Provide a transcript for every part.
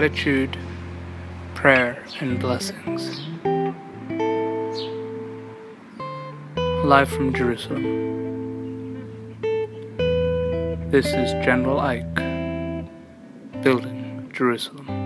gratitude, prayer, and blessings. Live from Jerusalem. This is General Ike, building Jerusalem.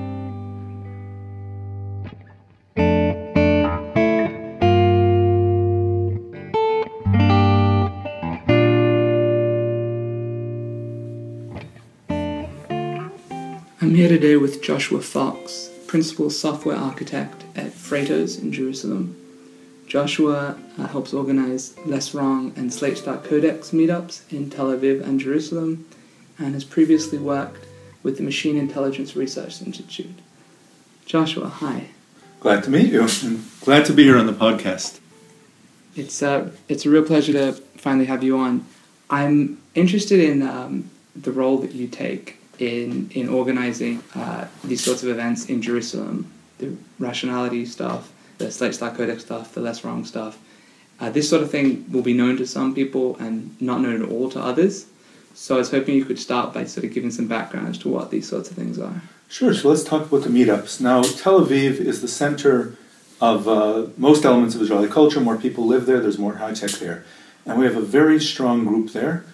Today with Joshua Fox, Principal Software Architect at Freightos in Jerusalem. Joshua uh, helps organize Less Wrong and Slate Star Codex meetups in Tel Aviv and Jerusalem, and has previously worked with the Machine Intelligence Research Institute. Joshua, hi. Glad to meet you, and glad to be here on the podcast. It's uh, it's a real pleasure to finally have you on. I'm interested in um, the role that you take in in organizing uh, these sorts of events in Jerusalem, the rationality stuff, the Slate Star Codex stuff, the less wrong stuff. Uh, this sort of thing will be known to some people and not known at all to others. So I was hoping you could start by sort of giving some background as to what these sorts of things are. Sure, so let's talk about the meetups. Now, Tel Aviv is the center of uh, most elements of Israeli culture. More people live there, there's more high tech there. And we have a very strong group there.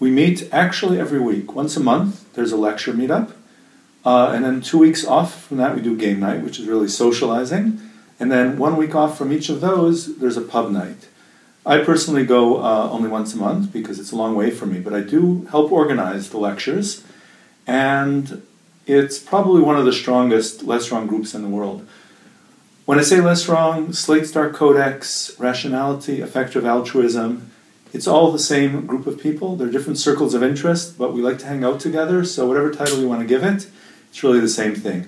We meet actually every week. Once a month, there's a lecture meetup. Uh, and then two weeks off from that, we do game night, which is really socializing. And then one week off from each of those, there's a pub night. I personally go uh, only once a month because it's a long way for me, but I do help organize the lectures. And it's probably one of the strongest less wrong groups in the world. When I say less wrong, Slate Star Codex, rationality, effective altruism, it's all the same group of people. They're different circles of interest, but we like to hang out together. So whatever title you want to give it, it's really the same thing.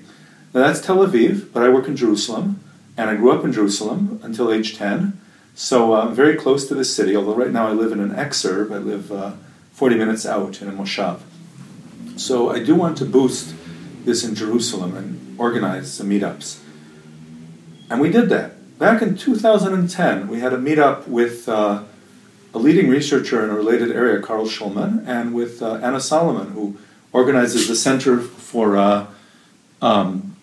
Now that's Tel Aviv, but I work in Jerusalem, and I grew up in Jerusalem until age 10. So I'm very close to the city, although right now I live in an exurb. I live uh, 40 minutes out in a moshav. So I do want to boost this in Jerusalem and organize some meetups. And we did that. Back in 2010, we had a meetup with uh, a leading researcher in a related area, Carl Shulman, and with uh, Anna Salamon, who organizes the Center for uh, um,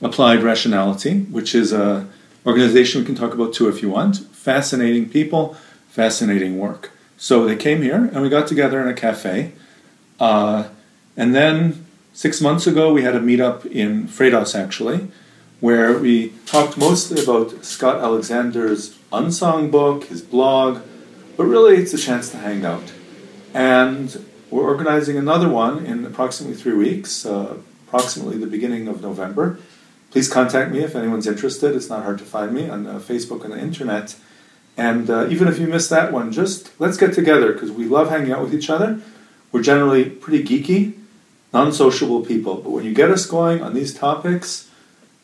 Applied Rationality, which is an organization we can talk about too if you want. Fascinating people, fascinating work. So they came here, and we got together in a cafe. Uh, and then six months ago, we had a meetup in Freightos, actually, where we talked mostly about Scott Alexander's Unsong book, his blog, but really it's a chance to hang out. And we're organizing another one in approximately three weeks, uh, approximately the beginning of November. Please contact me if anyone's interested. It's not hard to find me on uh, Facebook and the internet. And uh, even if you missed that one, just let's get together because we love hanging out with each other. We're generally pretty geeky, non sociable people. But when you get us going on these topics,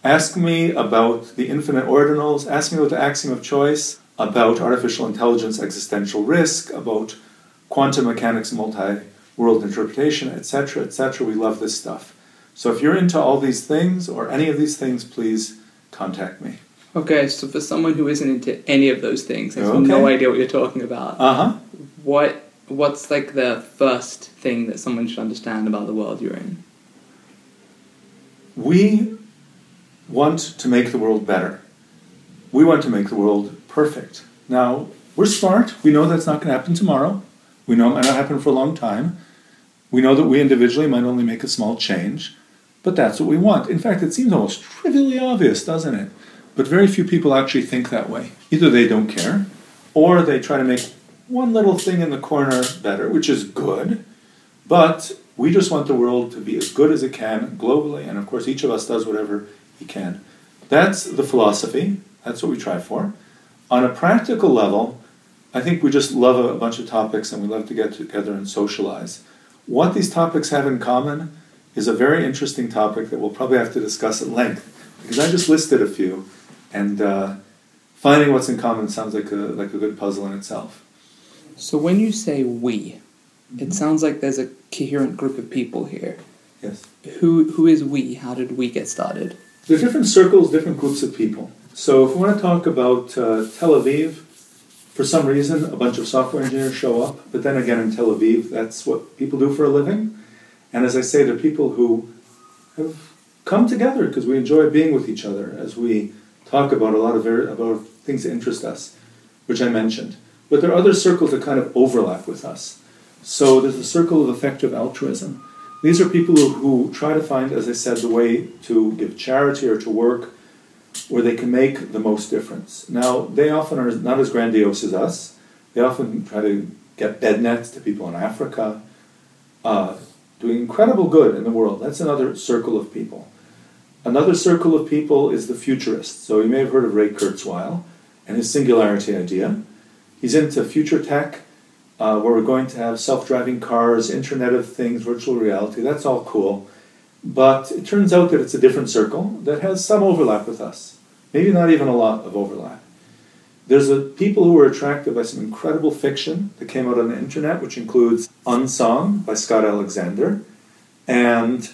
ask me about the infinite ordinals, ask me about the axiom of choice, about artificial intelligence existential risk, about quantum mechanics multi world interpretation, etc., etc. We love this stuff. So if you're into all these things or any of these things, please contact me. Okay, so for someone who isn't into any of those things, has Okay. no idea what you're talking about, Uh huh. what what's like the first thing that someone should understand about the world you're in? We want to make the world better. We want to make the world perfect. Now, we're smart. We know that's not going to happen tomorrow. We know it might not happen for a long time. We know that we individually might only make a small change, but that's what we want. In fact, it seems almost trivially obvious, doesn't it? But very few people actually think that way. Either they don't care, or they try to make one little thing in the corner better, which is good, but we just want the world to be as good as it can globally, and of course, each of us does whatever he can. That's the philosophy. That's what we try for. On a practical level, I think we just love a bunch of topics and we love to get together and socialize. What these topics have in common is a very interesting topic that we'll probably have to discuss at length because I just listed a few, and uh, finding what's in common sounds like a like a good puzzle in itself. So when you say we, it sounds like there's a coherent group of people here. Yes. Who who is we? How did we get started? There are different circles, different groups of people. So if we want to talk about uh, Tel Aviv, for some reason, a bunch of software engineers show up. But then again, in Tel Aviv, that's what people do for a living. And as I say, they're people who have come together because we enjoy being with each other as we talk about a lot of about things that interest us, which I mentioned. But there are other circles that kind of overlap with us. So there's a circle of effective altruism. These are people who, who try to find, as I said, the way to give charity or to work where they can make the most difference. Now, they often are not as grandiose as us. They often try to get bed nets to people in Africa, uh, doing incredible good in the world. That's another circle of people. Another circle of people is the futurists. So you may have heard of Ray Kurzweil and his singularity idea. He's into future tech, uh, where we're going to have self-driving cars, Internet of Things, virtual reality. That's all cool. But it turns out that it's a different circle that has some overlap with us. Maybe not even a lot of overlap. There's a, people who were attracted by some incredible fiction that came out on the internet, which includes Unsong by Scott Alexander and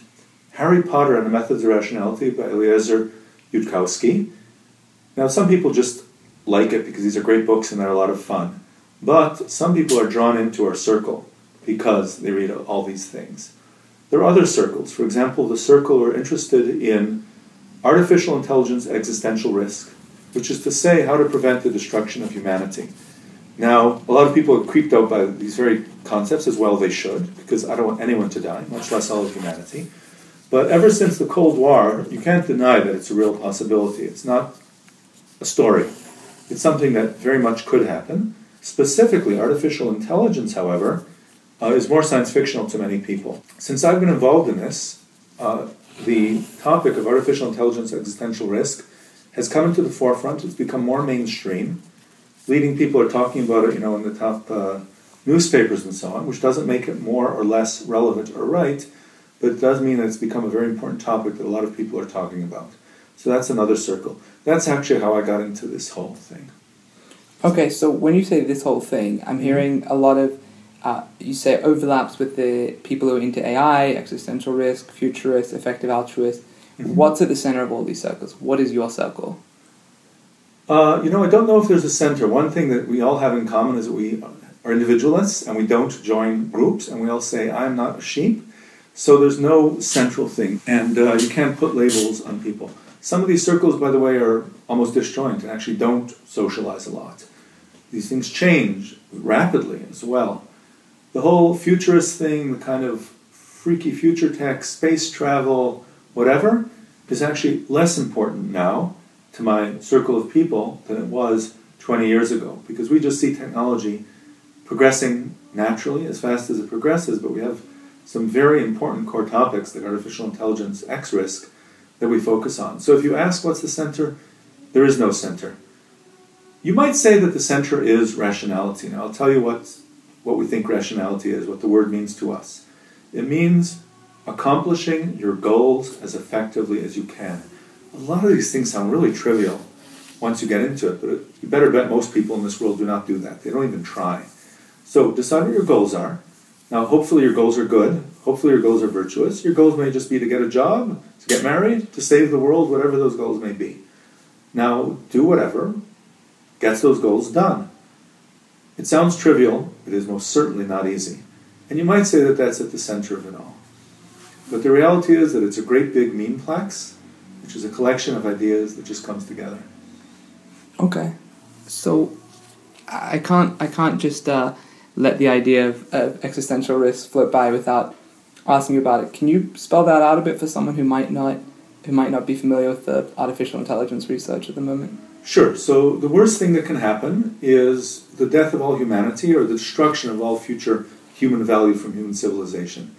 Harry Potter and the Methods of Rationality by Eliezer Yudkowsky. Now, some people just like it because these are great books and they're a lot of fun. But some people are drawn into our circle because they read all these things. There are other circles. For example, the circle are interested in artificial intelligence existential risk, which is to say, how to prevent the destruction of humanity. Now, a lot of people are creeped out by these very concepts, as well they should, because I don't want anyone to die, much less all of humanity. But ever since the Cold War, you can't deny that it's a real possibility. It's not a story, it's something that very much could happen. Specifically, artificial intelligence, however, uh, is more science fictional to many people. Since I've been involved in this, uh, the topic of artificial intelligence existential risk has come into the forefront. It's become more mainstream. Leading people are talking about it, you know, in the top uh, newspapers and so on, which doesn't make it more or less relevant or right, but it does mean that it's become a very important topic that a lot of people are talking about. So that's another circle. That's actually how I got into this whole thing. Okay, so when you say this whole thing, I'm hearing a lot of uh, you say overlaps with the people who are into AI, existential risk, futurist, effective altruist. Mm-hmm. What's at the center of all these circles? What is your circle? Uh, you know, I don't know if there's a center. One thing that we all have in common is that we are individualists and we don't join groups, and we all say, I'm not a sheep. So there's no central thing, and uh, you can't put labels on people. Some of these circles, by the way, are almost disjoint and actually don't socialize a lot. These things change rapidly as well the whole futurist thing, the kind of freaky future tech, space travel, whatever, is actually less important now to my circle of people than it was 20 years ago because we just see technology progressing naturally as fast as it progresses, but we have some very important core topics like artificial intelligence, X risk, that we focus on. So if you ask what's the center, there is no center. You might say that the center is rationality. Now, I'll tell you what's what we think rationality is, what the word means to us. It means accomplishing your goals as effectively as you can. A lot of these things sound really trivial once you get into it, but you better bet most people in this world do not do that. They don't even try. So decide what your goals are. Now, hopefully, your goals are good. Hopefully, your goals are virtuous. Your goals may just be to get a job, to get married, to save the world, whatever those goals may be. Now, do whatever gets those goals done. It sounds trivial, it is most certainly not easy. And you might say that that's at the center of it all. But the reality is that it's a great big memeplex, which is a collection of ideas that just comes together. Okay. So I can't I can't just uh, let the idea of, of existential risk float by without asking you about it. Can you spell that out a bit for someone who might not who might not be familiar with the artificial intelligence research at the moment? Sure. So the worst thing that can happen is the death of all humanity or the destruction of all future human value from human civilization.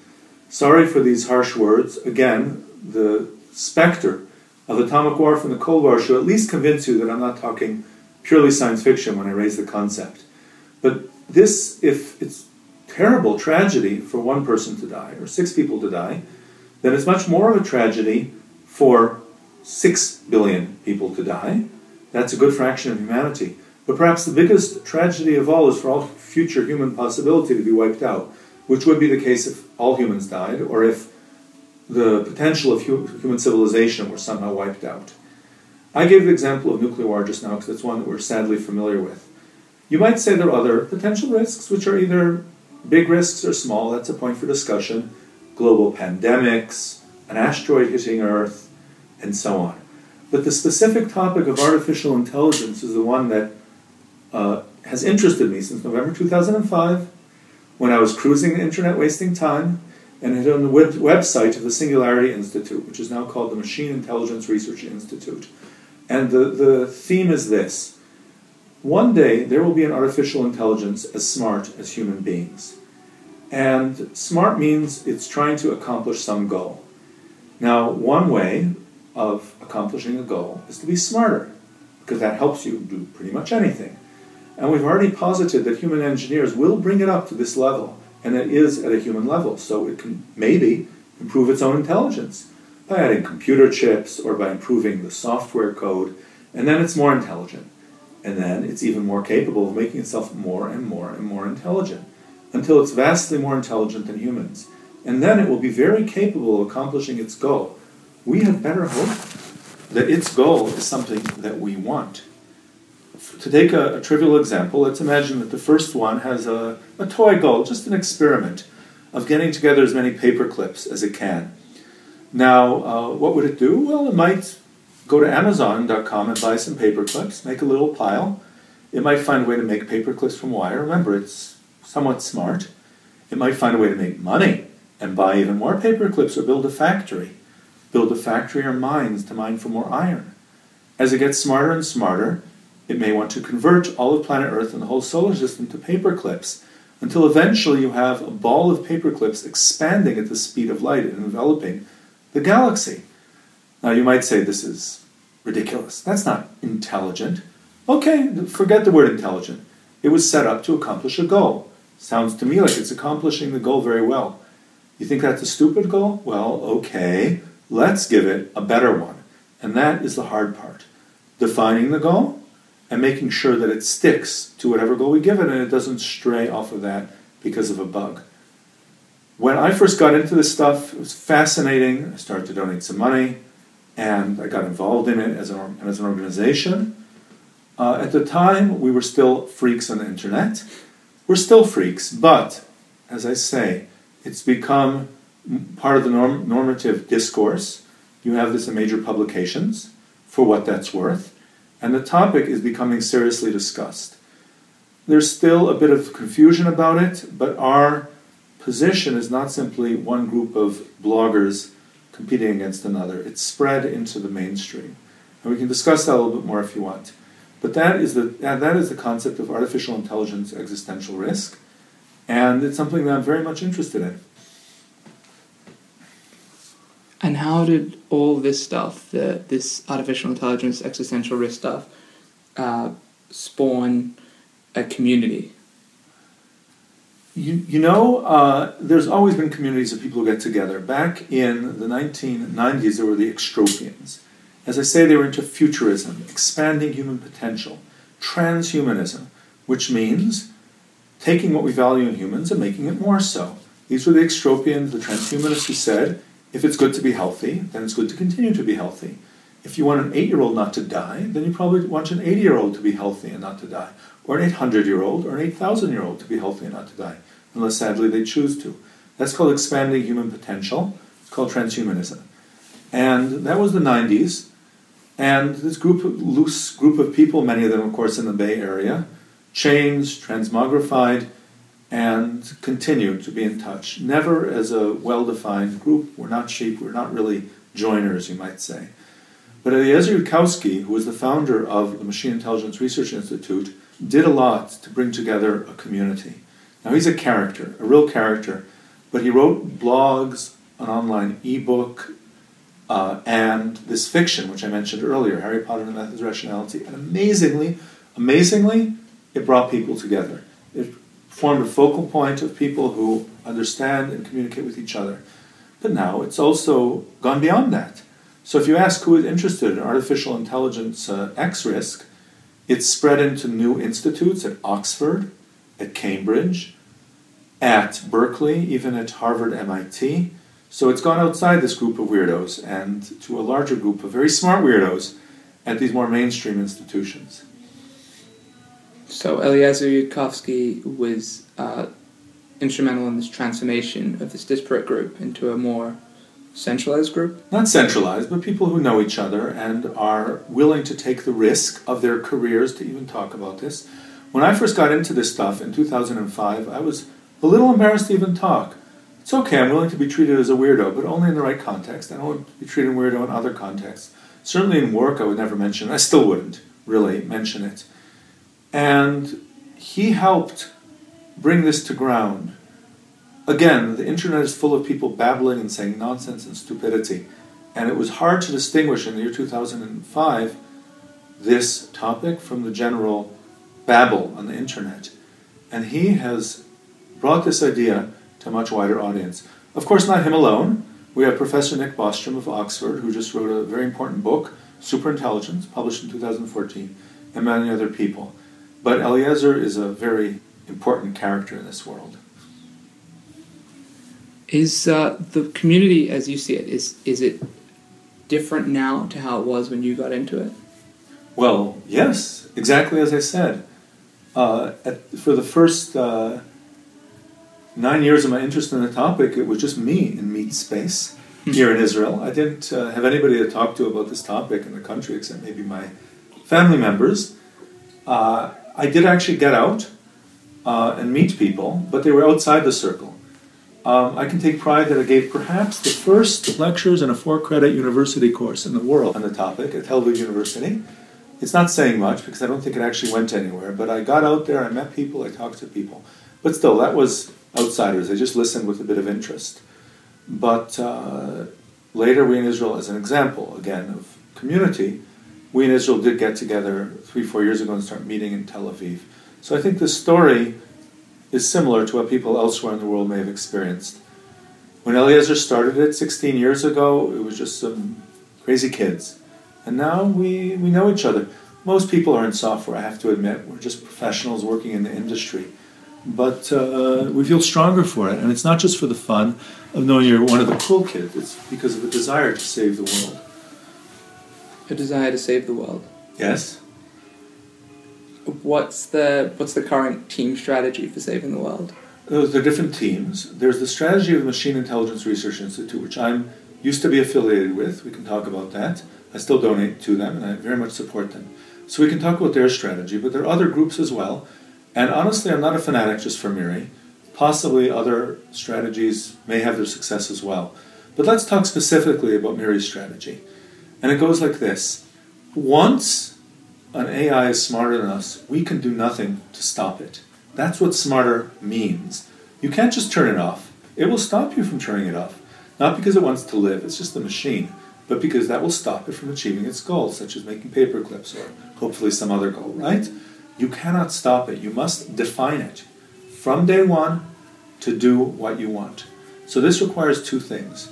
Sorry for these harsh words. Again, the specter of atomic war from the Cold War should at least convince you that I'm not talking purely science fiction when I raise the concept. But this, if it's terrible tragedy for one person to die or six people to die, then it's much more of a tragedy for six billion people to die that's a good fraction of humanity. But perhaps the biggest tragedy of all is for all future human possibility to be wiped out, which would be the case if all humans died, or if the potential of human civilization were somehow wiped out. I gave the example of nuclear war just now because it's one that we're sadly familiar with. You might say there are other potential risks, which are either big risks or small, that's a point for discussion. Global pandemics, an asteroid hitting Earth, and so on. But the specific topic of artificial intelligence is the one that uh, has interested me since November 2005 when I was cruising the internet wasting time and hit on the web- website of the Singularity Institute, which is now called the Machine Intelligence Research Institute. And the, the theme is this One day there will be an artificial intelligence as smart as human beings. And smart means it's trying to accomplish some goal. Now, one way of accomplishing a goal is to be smarter, because that helps you do pretty much anything. And we've already posited that human engineers will bring it up to this level, and it is at a human level, so it can maybe improve its own intelligence by adding computer chips or by improving the software code, and then it's more intelligent. And then it's even more capable of making itself more and more and more intelligent until it's vastly more intelligent than humans. And then it will be very capable of accomplishing its goal. We had better hope that its goal is something that we want. To take a, a trivial example, let's imagine that the first one has a, a toy goal, just an experiment of getting together as many paper clips as it can. Now, uh, what would it do? Well, it might go to Amazon.com and buy some paper clips, make a little pile. It might find a way to make paper clips from wire. Remember, it's somewhat smart. It might find a way to make money and buy even more paper clips or build a factory. Build a factory or mines to mine for more iron. As it gets smarter and smarter, it may want to convert all of planet Earth and the whole solar system to paper clips until eventually you have a ball of paper clips expanding at the speed of light and enveloping the galaxy. Now you might say this is ridiculous. That's not intelligent. Okay, forget the word intelligent. It was set up to accomplish a goal. Sounds to me like it's accomplishing the goal very well. You think that's a stupid goal? Well, okay, let's give it a better one. And that is the hard part. Defining the goal and making sure that it sticks to whatever goal we give it and it doesn't stray off of that because of a bug. When I first got into this stuff, it was fascinating. I started to donate some money and I got involved in it as an, as an organization. Uh, at the time, we were still freaks on the internet. We're still freaks, but as I say, it's become part of the norm- normative discourse. You have this in major publications for what that's worth, and the topic is becoming seriously discussed. There's still a bit of confusion about it, but our position is not simply one group of bloggers competing against another. It's spread into the mainstream. And we can discuss that a little bit more if you want. But that is the, that is the concept of artificial intelligence existential risk, and it's something that I'm very much interested in. And how did all this stuff, the, this artificial intelligence existential risk stuff, uh, spawn a community? You, you know, uh, there's always been communities of people who get together. Back in the 1990s, there were the extropians. As I say, they were into futurism, expanding human potential, transhumanism, which means taking what we value in humans and making it more so. These were the extropians, the transhumanists who said, if it's good to be healthy, then it's good to continue to be healthy. If you want an eight year old not to die, then you probably want an 80 year old to be healthy and not to die, or an 800 year old or an 8,000 year old to be healthy and not to die, unless sadly they choose to. That's called expanding human potential. It's called transhumanism. And that was the 90s. And this group, loose group of people, many of them, of course, in the Bay Area, changed, transmogrified, and continue to be in touch. Never as a well defined group. We're not sheep, we're not really joiners, you might say. But Eliezer Yudkowsky, who was the founder of the Machine Intelligence Research Institute, did a lot to bring together a community. Now, he's a character, a real character, but he wrote blogs, an online ebook, uh, and this fiction, which I mentioned earlier, Harry Potter and the Methods of Rationality. And amazingly, amazingly, it brought people together. It formed a focal point of people who understand and communicate with each other. But now it's also gone beyond that. So if you ask who is interested in artificial intelligence uh, X risk, it's spread into new institutes at Oxford, at Cambridge, at Berkeley, even at Harvard, MIT. So it's gone outside this group of weirdos and to a larger group of very smart weirdos at these more mainstream institutions. So Eliezer Yudkowsky was uh, instrumental in this transformation of this disparate group into a more centralized group? Not centralized, but people who know each other and are willing to take the risk of their careers to even talk about this. When I first got into this stuff in 2005, I was a little embarrassed to even talk. It's okay, I'm willing to be treated as a weirdo, but only in the right context. I don't want to be treated weirdo in other contexts. Certainly in work, I would never mention it. I still wouldn't really mention it. And he helped bring this to ground. Again, the internet is full of people babbling and saying nonsense and stupidity. And it was hard to distinguish in the year 2005 this topic from the general babble on the internet. And he has brought this idea to a much wider audience. Of course, not him alone. We have Professor Nick Bostrom of Oxford, who just wrote a very important book, Superintelligence, published in 2014, and many other people. But Eliezer is a very important character in this world. Is uh, the community, as you see it, is is it different now to how it was when you got into it? Well, yes, exactly as I said. Uh, at, for the first uh, nine years of my interest in the topic, it was just me in meat space here in Israel. I didn't uh, have anybody to talk to about this topic in the country except maybe my family members. I did actually get out uh, and meet people, but they were outside the circle. Um, I can take pride that I gave perhaps the first lectures in a four credit university course in the world on the topic at Aviv University. It's not saying much because I don't think it actually went anywhere, but I got out there, I met people, I talked to people. But still, that was outsiders. They just listened with a bit of interest. But uh, later, we in Israel, as an example, again, of community, we in Israel did get together three, four years ago and start meeting in Tel Aviv. So I think the story is similar to what people elsewhere in the world may have experienced. When Eliezer started it 16 years ago, it was just some crazy kids. And now we, we know each other. Most people are in software, I have to admit. We're just professionals working in the industry but uh, we feel stronger for it. And it's not just for the fun of knowing you're one of the cool kids, it's because of a desire to save the world. A desire to save the world? Yes. What's the, what's the current team strategy for saving the world? Those are different teams. There's the strategy of the Machine Intelligence Research Institute, which I'm used to be affiliated with. We can talk about that. I still donate to them, and I very much support them. So we can talk about their strategy, but there are other groups as well and honestly, I'm not a fanatic just for Miri. Possibly other strategies may have their success as well. But let's talk specifically about Miri's strategy. And it goes like this Once an AI is smarter than us, we can do nothing to stop it. That's what smarter means. You can't just turn it off, it will stop you from turning it off. Not because it wants to live, it's just a machine, but because that will stop it from achieving its goals, such as making paper clips or hopefully some other goal, right? You cannot stop it. You must define it from day one to do what you want. So this requires two things.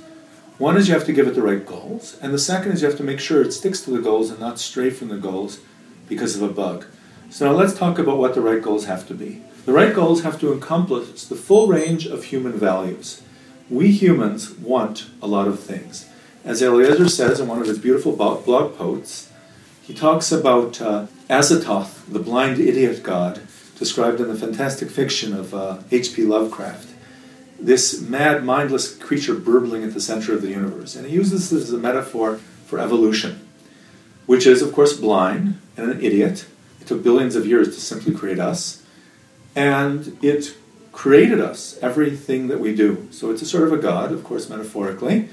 One is you have to give it the right goals, and the second is you have to make sure it sticks to the goals and not stray from the goals because of a bug. So now let's talk about what the right goals have to be. The right goals have to encompass the full range of human values. We humans want a lot of things. As Eliezer says in one of his beautiful blog posts, he talks about uh, Azathoth, the blind idiot god, described in the fantastic fiction of H.P. Uh, Lovecraft. This mad, mindless creature burbling at the center of the universe. And he uses this as a metaphor for evolution, which is, of course, blind and an idiot. It took billions of years to simply create us. And it created us, everything that we do. So it's a sort of a god, of course, metaphorically.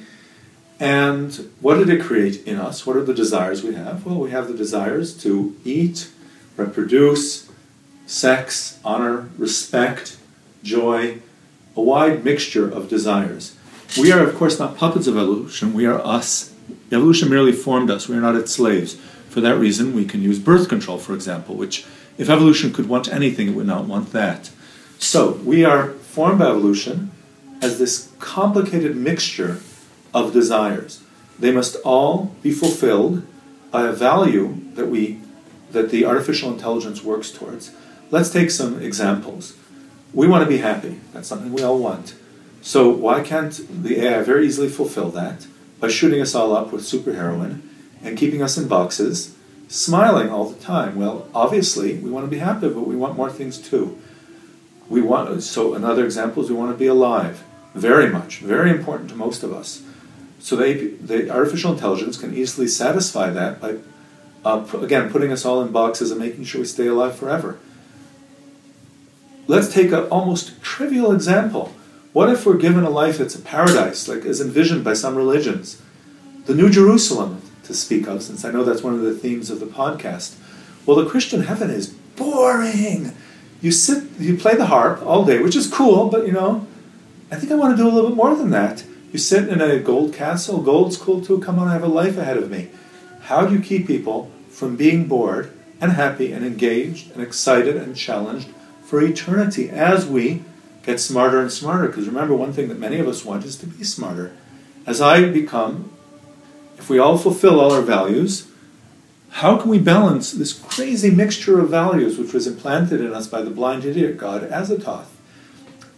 And what did it create in us? What are the desires we have? Well, we have the desires to eat, reproduce, sex, honor, respect, joy, a wide mixture of desires. We are, of course, not puppets of evolution, we are us. Evolution merely formed us, we are not its slaves. For that reason, we can use birth control, for example, which, if evolution could want anything, it would not want that. So, we are formed by evolution as this complicated mixture of desires. They must all be fulfilled by a value that we that the artificial intelligence works towards. Let's take some examples. We want to be happy. That's something we all want. So why can't the AI very easily fulfill that by shooting us all up with superheroin and keeping us in boxes, smiling all the time? Well, obviously we want to be happy, but we want more things too. We want so another example is we want to be alive. Very much, very important to most of us. So they, the artificial intelligence can easily satisfy that by, uh, again, putting us all in boxes and making sure we stay alive forever. Let's take an almost trivial example. What if we're given a life that's a paradise, like is envisioned by some religions? The New Jerusalem, to speak of, since I know that's one of the themes of the podcast. Well, the Christian heaven is boring. You sit, you play the harp all day, which is cool, but you know, I think I want to do a little bit more than that. You sit in a gold castle, gold's cool too, come on, I have a life ahead of me. How do you keep people from being bored and happy and engaged and excited and challenged for eternity as we get smarter and smarter? Because remember, one thing that many of us want is to be smarter. As I become, if we all fulfill all our values, how can we balance this crazy mixture of values which was implanted in us by the blind idiot god Azathoth,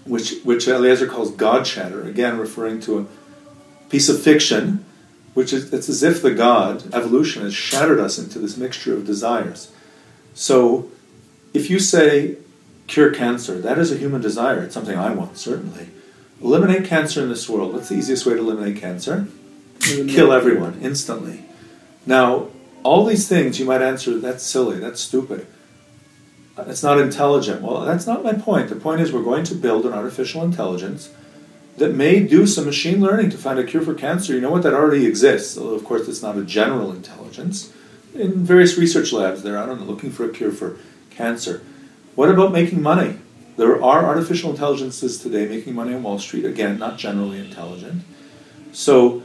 which, which Eliezer calls godshatter, again referring to a piece of fiction, which is it's as if the God, evolution, has shattered us into this mixture of desires. So if you say cure cancer, that is a human desire, it's something I want, certainly. Eliminate cancer in this world. What's the easiest way to eliminate cancer? Kill everyone instantly. Now, all these things you might answer, that's silly, that's stupid. Uh, it's not intelligent. Well, that's not my point. The point is, we're going to build an artificial intelligence that may do some machine learning to find a cure for cancer. You know what? That already exists. Although, of course, it's not a general intelligence. In various research labs, they're out on looking for a cure for cancer. What about making money? There are artificial intelligences today making money on Wall Street. Again, not generally intelligent. So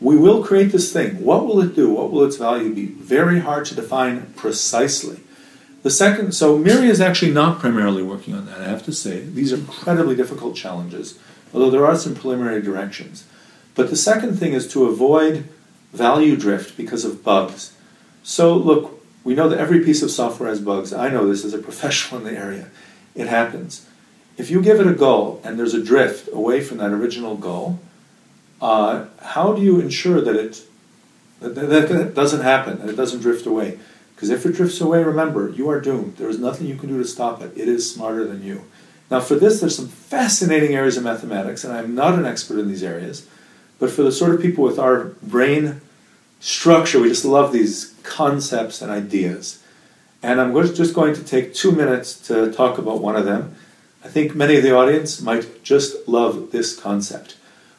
we will create this thing. What will it do? What will its value be? Very hard to define precisely. The second, so Miri is actually not primarily working on that, I have to say. These are incredibly difficult challenges, although there are some preliminary directions. But the second thing is to avoid value drift because of bugs. So, look, we know that every piece of software has bugs. I know this as a professional in the area. It happens. If you give it a goal and there's a drift away from that original goal, uh, how do you ensure that it that, that, that doesn't happen, that it doesn't drift away? Because if it drifts away, remember, you are doomed. There is nothing you can do to stop it. It is smarter than you. Now, for this, there's some fascinating areas of mathematics, and I'm not an expert in these areas, but for the sort of people with our brain structure, we just love these concepts and ideas. And I'm just going to take two minutes to talk about one of them. I think many of the audience might just love this concept.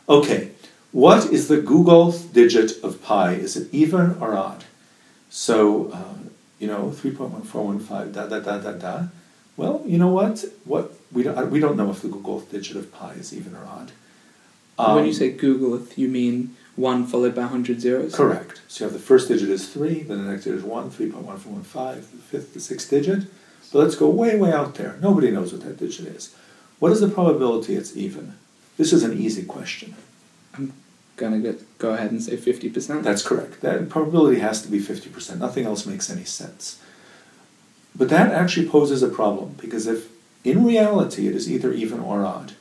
Okay, what is the googolth digit of pi? Is it even or odd? So, uh, you know, 3.1415, da, da, da, da, da. Well, you know what? What we don't, we don't know if the googolth digit of pi is even or odd. Um, when you say googolth, you mean 1 followed by 100 zeros? Correct. So you have the first digit is 3, then the next digit is 1, 3.1415, the fifth, the sixth digit. So let's go way, way out there. Nobody knows what that digit is. What is the probability it's even? This is an easy question. I'm going to go ahead and say 50%. That's correct. That probability has to be 50%. Nothing else makes any sense. But that actually poses a problem because if in reality it is either even or odd,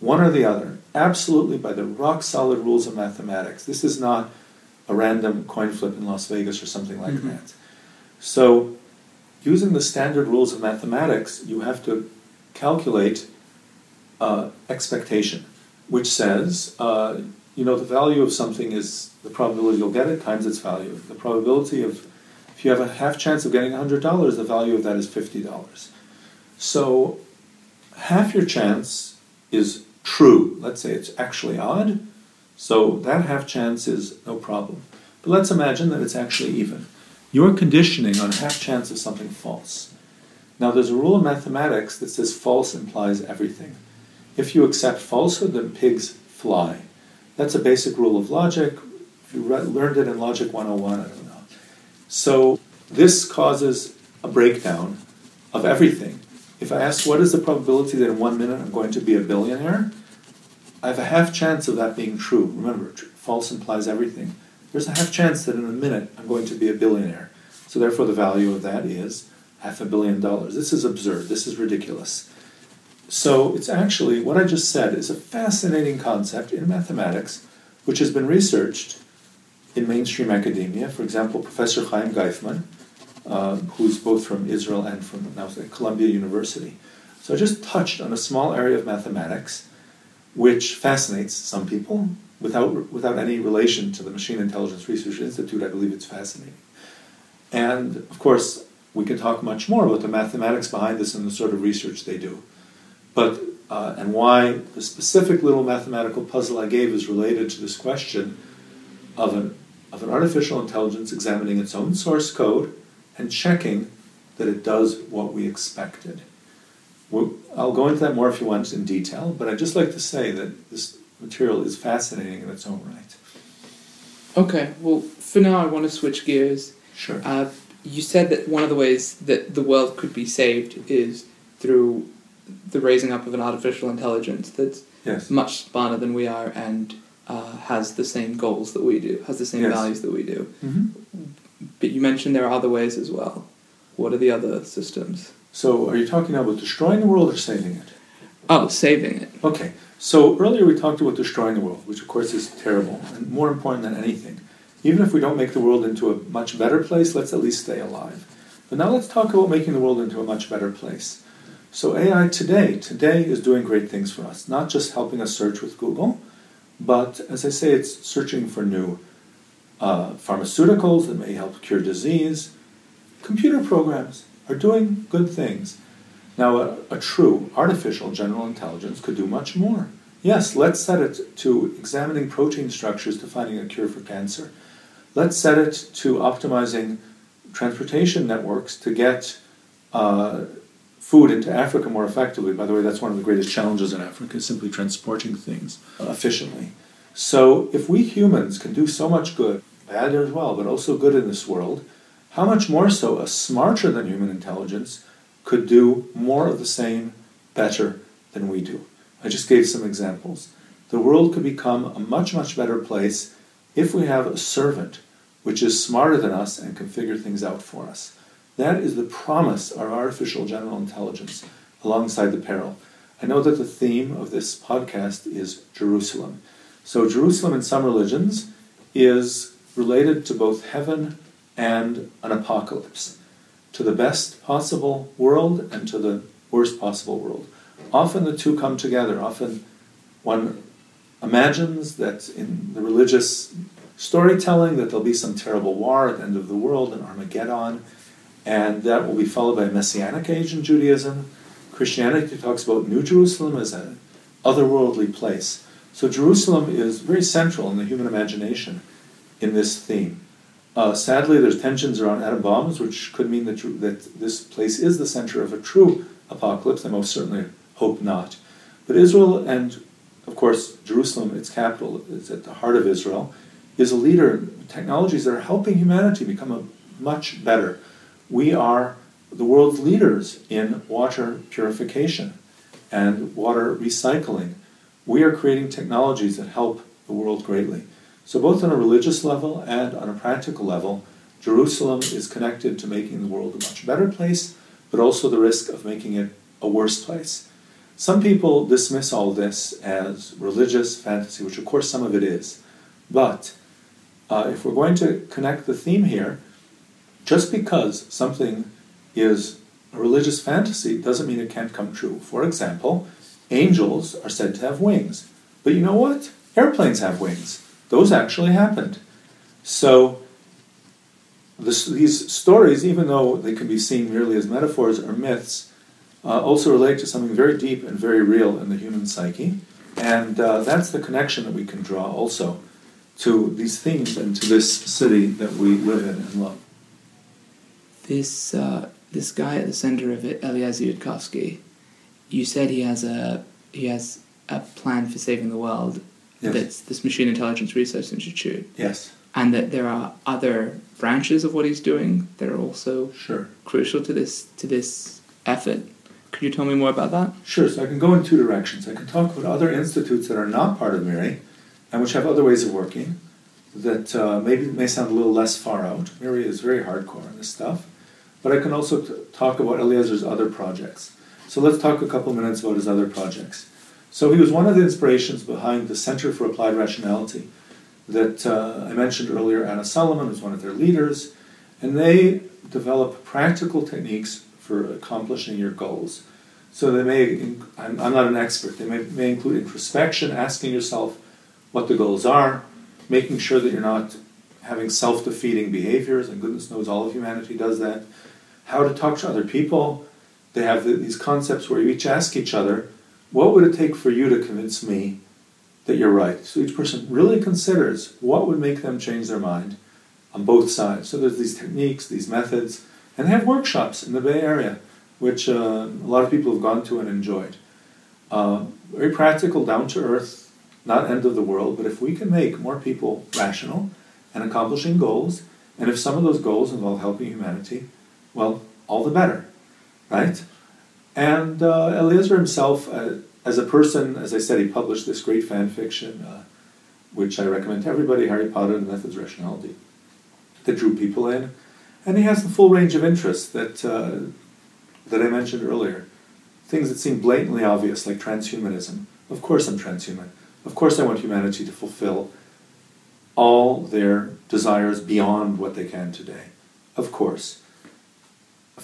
one or the other, absolutely by the rock solid rules of mathematics, this is not a random coin flip in Las Vegas or something like mm-hmm. that. So, using the standard rules of mathematics, you have to calculate uh, expectation, which says uh, you know, the value of something is the probability you'll get it times its value. The probability of, if you have a half chance of getting $100, the value of that is $50. So half your chance is true. Let's say it's actually odd. So that half chance is no problem. But let's imagine that it's actually even. You're conditioning on a half chance of something false. Now there's a rule of mathematics that says false implies everything. If you accept falsehood, then pigs fly. That's a basic rule of logic. If you learned it in Logic 101, I don't know. So this causes a breakdown of everything. If I ask what is the probability that in one minute I'm going to be a billionaire, I have a half chance of that being true. Remember, false implies everything. There's a half chance that in a minute I'm going to be a billionaire. So therefore, the value of that is half a billion dollars. This is absurd. This is ridiculous. So it's actually, what I just said is a fascinating concept in mathematics, which has been researched in mainstream academia. For example, Professor Haim Gaifman, uh, who's both from Israel and from now Columbia University. So I just touched on a small area of mathematics, which fascinates some people, without, without any relation to the Machine Intelligence Research Institute, I believe it's fascinating. And of course, we can talk much more about the mathematics behind this and the sort of research they do. But, uh, and why the specific little mathematical puzzle I gave is related to this question of an, of an artificial intelligence examining its own source code and checking that it does what we expected. I'll go into that more if you want in detail, but I'd just like to say that this material is fascinating in its own right. Okay, well, for now, I want to switch gears. Sure. Uh, you said that one of the ways that the world could be saved is through the raising up of an artificial intelligence that's yes. much smarter than we are and uh, has the same goals that we do, has the same yes. values that we do. Mm-hmm. But you mentioned there are other ways as well. What are the other systems? So, are you talking about destroying the world or saving it? Oh, saving it. Okay. So, earlier we talked about destroying the world, which of course is terrible and more important than anything. Even if we don't make the world into a much better place, let's at least stay alive. But now let's talk about making the world into a much better place. So, AI today, today is doing great things for us, not just helping us search with Google, but as I say, it's searching for new uh, pharmaceuticals that may help cure disease. Computer programs are doing good things. Now, a, a, true artificial general intelligence could do much more. Yes, let's set it to examining protein structures to finding a cure for cancer. Let's set it to optimizing transportation networks to get uh, food into Africa more effectively. By the way, that's one of the greatest challenges in Africa, is simply transporting things efficiently. So, if we humans can do so much good, bad as well, but also good in this world, how much more so a smarter than human intelligence could do more of the same better than we do? I just gave some examples. The world could become a much, much better place if we have a servant which is smarter than us and can figure things out for us. That is the promise of artificial general intelligence alongside the peril. I know that the theme of this podcast is Jerusalem. So, Jerusalem in some religions is related to both heaven and an apocalypse, to the best possible world and to the worst possible world. Often the two come together. Often one imagines that in the religious storytelling that there'll be some terrible war at the end of the world, an Armageddon, and that will be followed by a messianic age in Judaism. Christianity talks about New Jerusalem as an otherworldly place. So Jerusalem is very central in the human imagination in this theme. Uh, sadly, there's tensions around atom bombs, which could mean that, that this place is the center of a true apocalypse. I most certainly hope not. But Israel, and of course, Jerusalem, its capital, is at the heart of Israel, is a leader in technologies that are helping humanity become a much better. We are the world's leaders in water purification and water recycling. We are creating technologies that help the world greatly. So, both on a religious level and on a practical level, Jerusalem is connected to making the world a much better place, but also the risk of making it a worse place. Some people dismiss all this as religious fantasy, which of course some of it is. But uh, if we're going to connect the theme here, just because something is a religious fantasy doesn't mean it can't come true. For example, angels are said to have wings. But you know what? Airplanes have wings. Those actually happened. So, this, these stories, even though they can be seen merely as metaphors or myths, uh, also relate to something very deep and very real in the human psyche. And uh, that's the connection that we can draw also to these themes and to this city that we live in and love. This, uh, this guy at the center of it, Eliezer Yudkowsky, you said he has a, he has a plan for saving the world Yes. that's this Machine Intelligence Research Institute, Yes, and that there are other branches of what he's doing that are also sure. crucial to this to this effort. Could you tell me more about that? Sure, so I can go in two directions. I can talk about other institutes that are not part of MIRI and which have other ways of working that uh, maybe may sound a little less far out. MIRI is very hardcore on this stuff. But I can also t- talk about Eliezer's other projects. So let's talk a couple minutes about his other projects. So he was one of the inspirations behind the Center for Applied Rationality that uh, I mentioned earlier. Anna Salamon was one of their leaders, and they develop practical techniques for accomplishing your goals. So they may, I'm, I'm not an expert, they may, may include introspection, asking yourself, what the goals are, making sure that you're not having self defeating behaviors, and goodness knows all of humanity does that. How to talk to other people. They have these concepts where you each ask each other, what would it take for you to convince me that you're right? So each person really considers what would make them change their mind on both sides. So there's these techniques, these methods, and they have workshops in the Bay Area, which uh, a lot of people have gone to and enjoyed. Uh, very practical, down to earth, not end of the world, but if we can make more people rational and accomplishing goals, and if some of those goals involve helping humanity, well, all the better, right? And uh, Eliezer himself, uh, as a person, as I said, he published this great fan fiction, uh, which I recommend to everybody Harry Potter and the Methods of Rationality, that drew people in. And he has the full range of interests that, uh, that I mentioned earlier. Things that seem blatantly obvious, like transhumanism. Of course, I'm transhuman. Of course, I want humanity to fulfill all their desires beyond what they can today. Of course.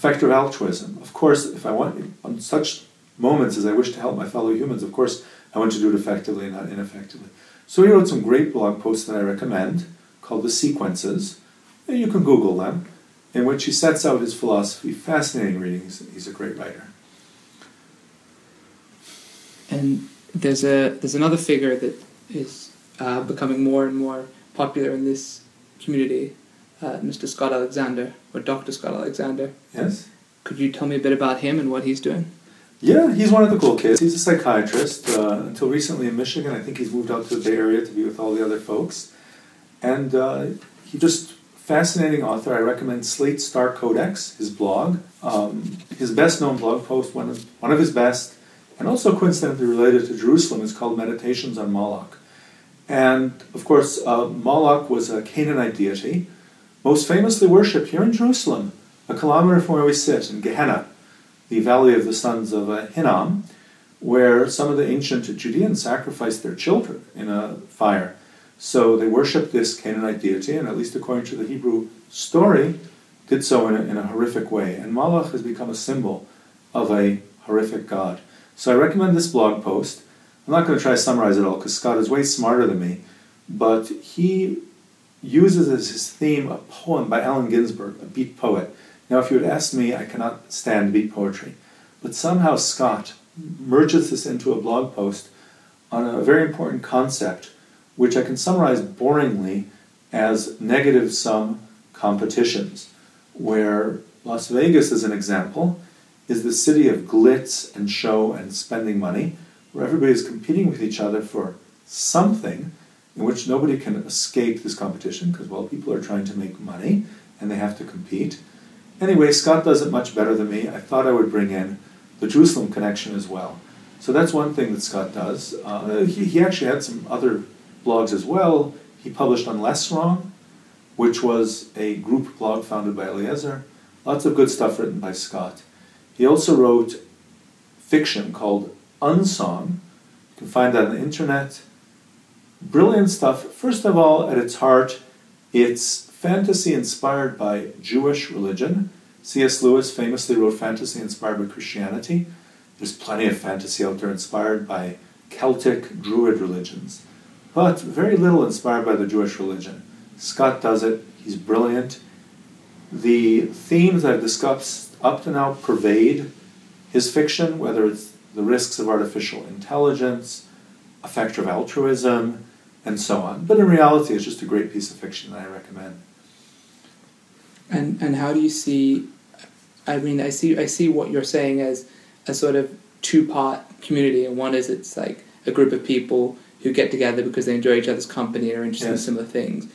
Effective altruism. Of course, if I want, on such moments as I wish to help my fellow humans, of course, I want to do it effectively and not ineffectively. So he wrote some great blog posts that I recommend called The Sequences. You can Google them, in which he sets out his philosophy. Fascinating readings. He's, a great writer. And there's a there's another figure that is uh, becoming more and more popular in this community, uh, Mr. Scott Alexander or Dr. Scott Alexander. Yes. Could you tell me a bit about him and what he's doing? Yeah, he's one of the cool kids. He's a psychiatrist. Uh, until recently in Michigan, I think he's moved out to the Bay Area to be with all the other folks. And uh, he just fascinating author. I recommend Slate Star Codex, his blog. Um, his best known blog post, one of, one of his best, and also coincidentally related to Jerusalem, is called Meditations on Moloch. And of course, uh, Moloch was a Canaanite deity, most famously worshipped here in Jerusalem, a kilometer from where we sit in Gehenna, the valley of the sons of uh, Hinnom, where some of the ancient Judeans sacrificed their children in a fire. So they worshipped this Canaanite deity, and at least according to the Hebrew story, did so in a, in a horrific way. And Moloch has become a symbol of a horrific god. So I recommend this blog post. I'm not going to try to summarize it all because Scott is way smarter than me, but he uses as his theme a poem by Allen Ginsberg, a beat poet. Now, if you had asked me, I cannot stand beat poetry, but somehow Scott merges this into a blog post on a very important concept, which I can summarize boringly as negative sum competitions, where Las Vegas, as an example, is the city of glitz and show and spending money, where everybody is competing with each other for something in which nobody can escape this competition because, well, people are trying to make money and they have to compete. Anyway, Scott does it much better than me. I thought I would bring in the Jerusalem connection as well. So that's one thing that Scott does. Uh, he, he actually had some other blogs as well. He published on Less Wrong, which was a group blog founded by Eliezer. Lots of good stuff written by Scott. He also wrote fiction called Unsong. You can find that on the internet. Brilliant stuff. First of all, at its heart, it's fantasy inspired by Jewish religion. C.S. Lewis famously wrote fantasy inspired by Christianity. There's plenty of fantasy out there inspired by Celtic Druid religions, but very little inspired by the Jewish religion. Scott does it, he's brilliant. The themes I've discussed up to now pervade his fiction, whether it's the risks of artificial intelligence, effective altruism, and so on. But in reality, it's just a great piece of fiction that I recommend. And and how do you see? I mean, I see I see what you're saying as a sort of two part community, and one is it's like a group of people who get together because they enjoy each other's company and are interested yes. in similar things,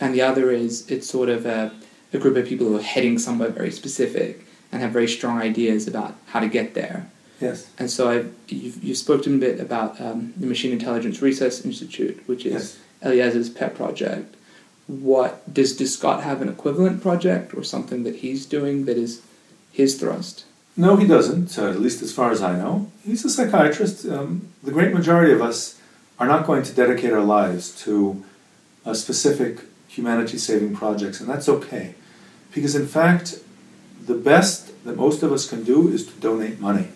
and the other is it's sort of a, a group of people who are heading somewhere very specific and have very strong ideas about how to get there. Yes. And so I, you, you spoke to me a bit about um, the Machine Intelligence Research Institute, which is yes. Eliezer's pet project. What does does Scott have an equivalent project or something that he's doing that is his thrust? No, he doesn't. Uh, at least as far as I know, he's a psychiatrist. Um, the great majority of us are not going to dedicate our lives to a specific humanity-saving projects, and that's okay, because in fact, the best that most of us can do is to donate money.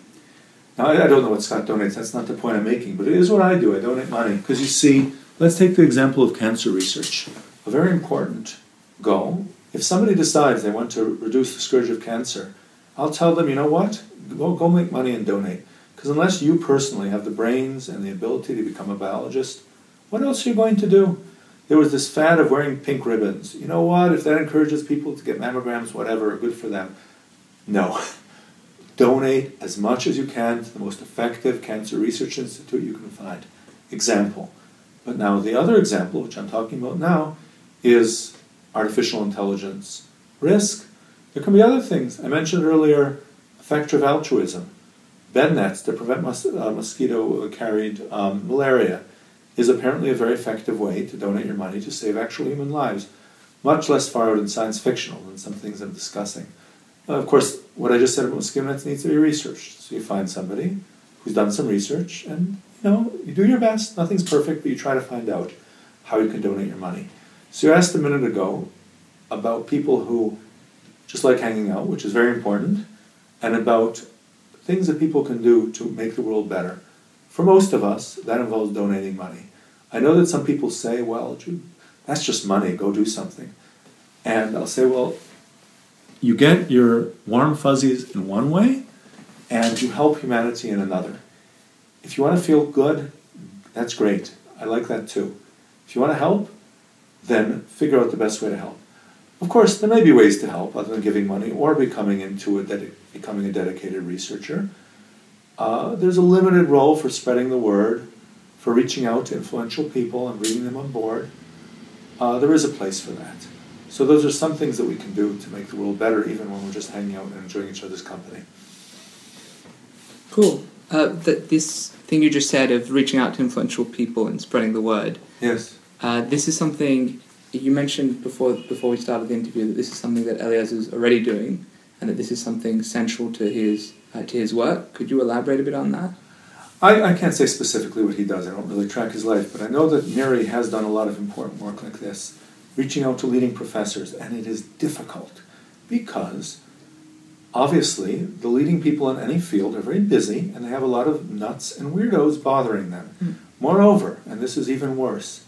Now, I, I don't know what Scott donates, that's not the point I'm making, but it is what I do. I donate money because you see, Let's take the example of cancer research. A very important goal. If somebody decides they want to reduce the scourge of cancer, I'll tell them, you know what? Go, go make money and donate. Because unless you personally have the brains and the ability to become a biologist, what else are you going to do? There was this fad of wearing pink ribbons. You know what? If that encourages people to get mammograms, whatever, good for them. No. Donate as much as you can to the most effective cancer research institute you can find. Example. But now, the other example, which I'm talking about now, is artificial intelligence risk. There can be other things. I mentioned earlier effective altruism. Bed nets to prevent mos- uh, mosquito carried um, malaria is apparently a very effective way to donate your money to save actual human lives. Much less far out in science fictional than some things I'm discussing. Uh, of course, what I just said about nets needs to be researched. So you find somebody who's done some research and you know, you do your best. Nothing's perfect, but you try to find out how you can donate your money. So you asked a minute ago about people who just like hanging out, which is very important, and about things that people can do to make the world better. For most of us, that involves donating money. I know that some people say, well, that's just money, go do something. And I'll say, well, you get your warm fuzzies in one way, and you help humanity in another. If you want to feel good, that's great. I like that too. If you want to help, then figure out the best way to help. Of course, there may be ways to help other than giving money or becoming into a dedi- becoming a dedicated researcher. Uh, there's a limited role for spreading the word, for reaching out to influential people and bringing them on board. Uh, there is a place for that. So those are some things that we can do to make the world better, even when we're just hanging out and enjoying each other's company. Cool. Uh, that this thing you just said of reaching out to influential people and spreading the word. Yes. Uh, this is something you mentioned before before we started the interview that this is something that Eliezer is already doing, and that this is something central to his uh, to his work. Could you elaborate a bit on that? I, I can't say specifically what he does. I don't really track his life, but I know that Miri has done a lot of important work like this, reaching out to leading professors, and it is difficult because obviously the leading people in any field are very busy and they have a lot of nuts and weirdos bothering them. Mm. Moreover, and this is even worse,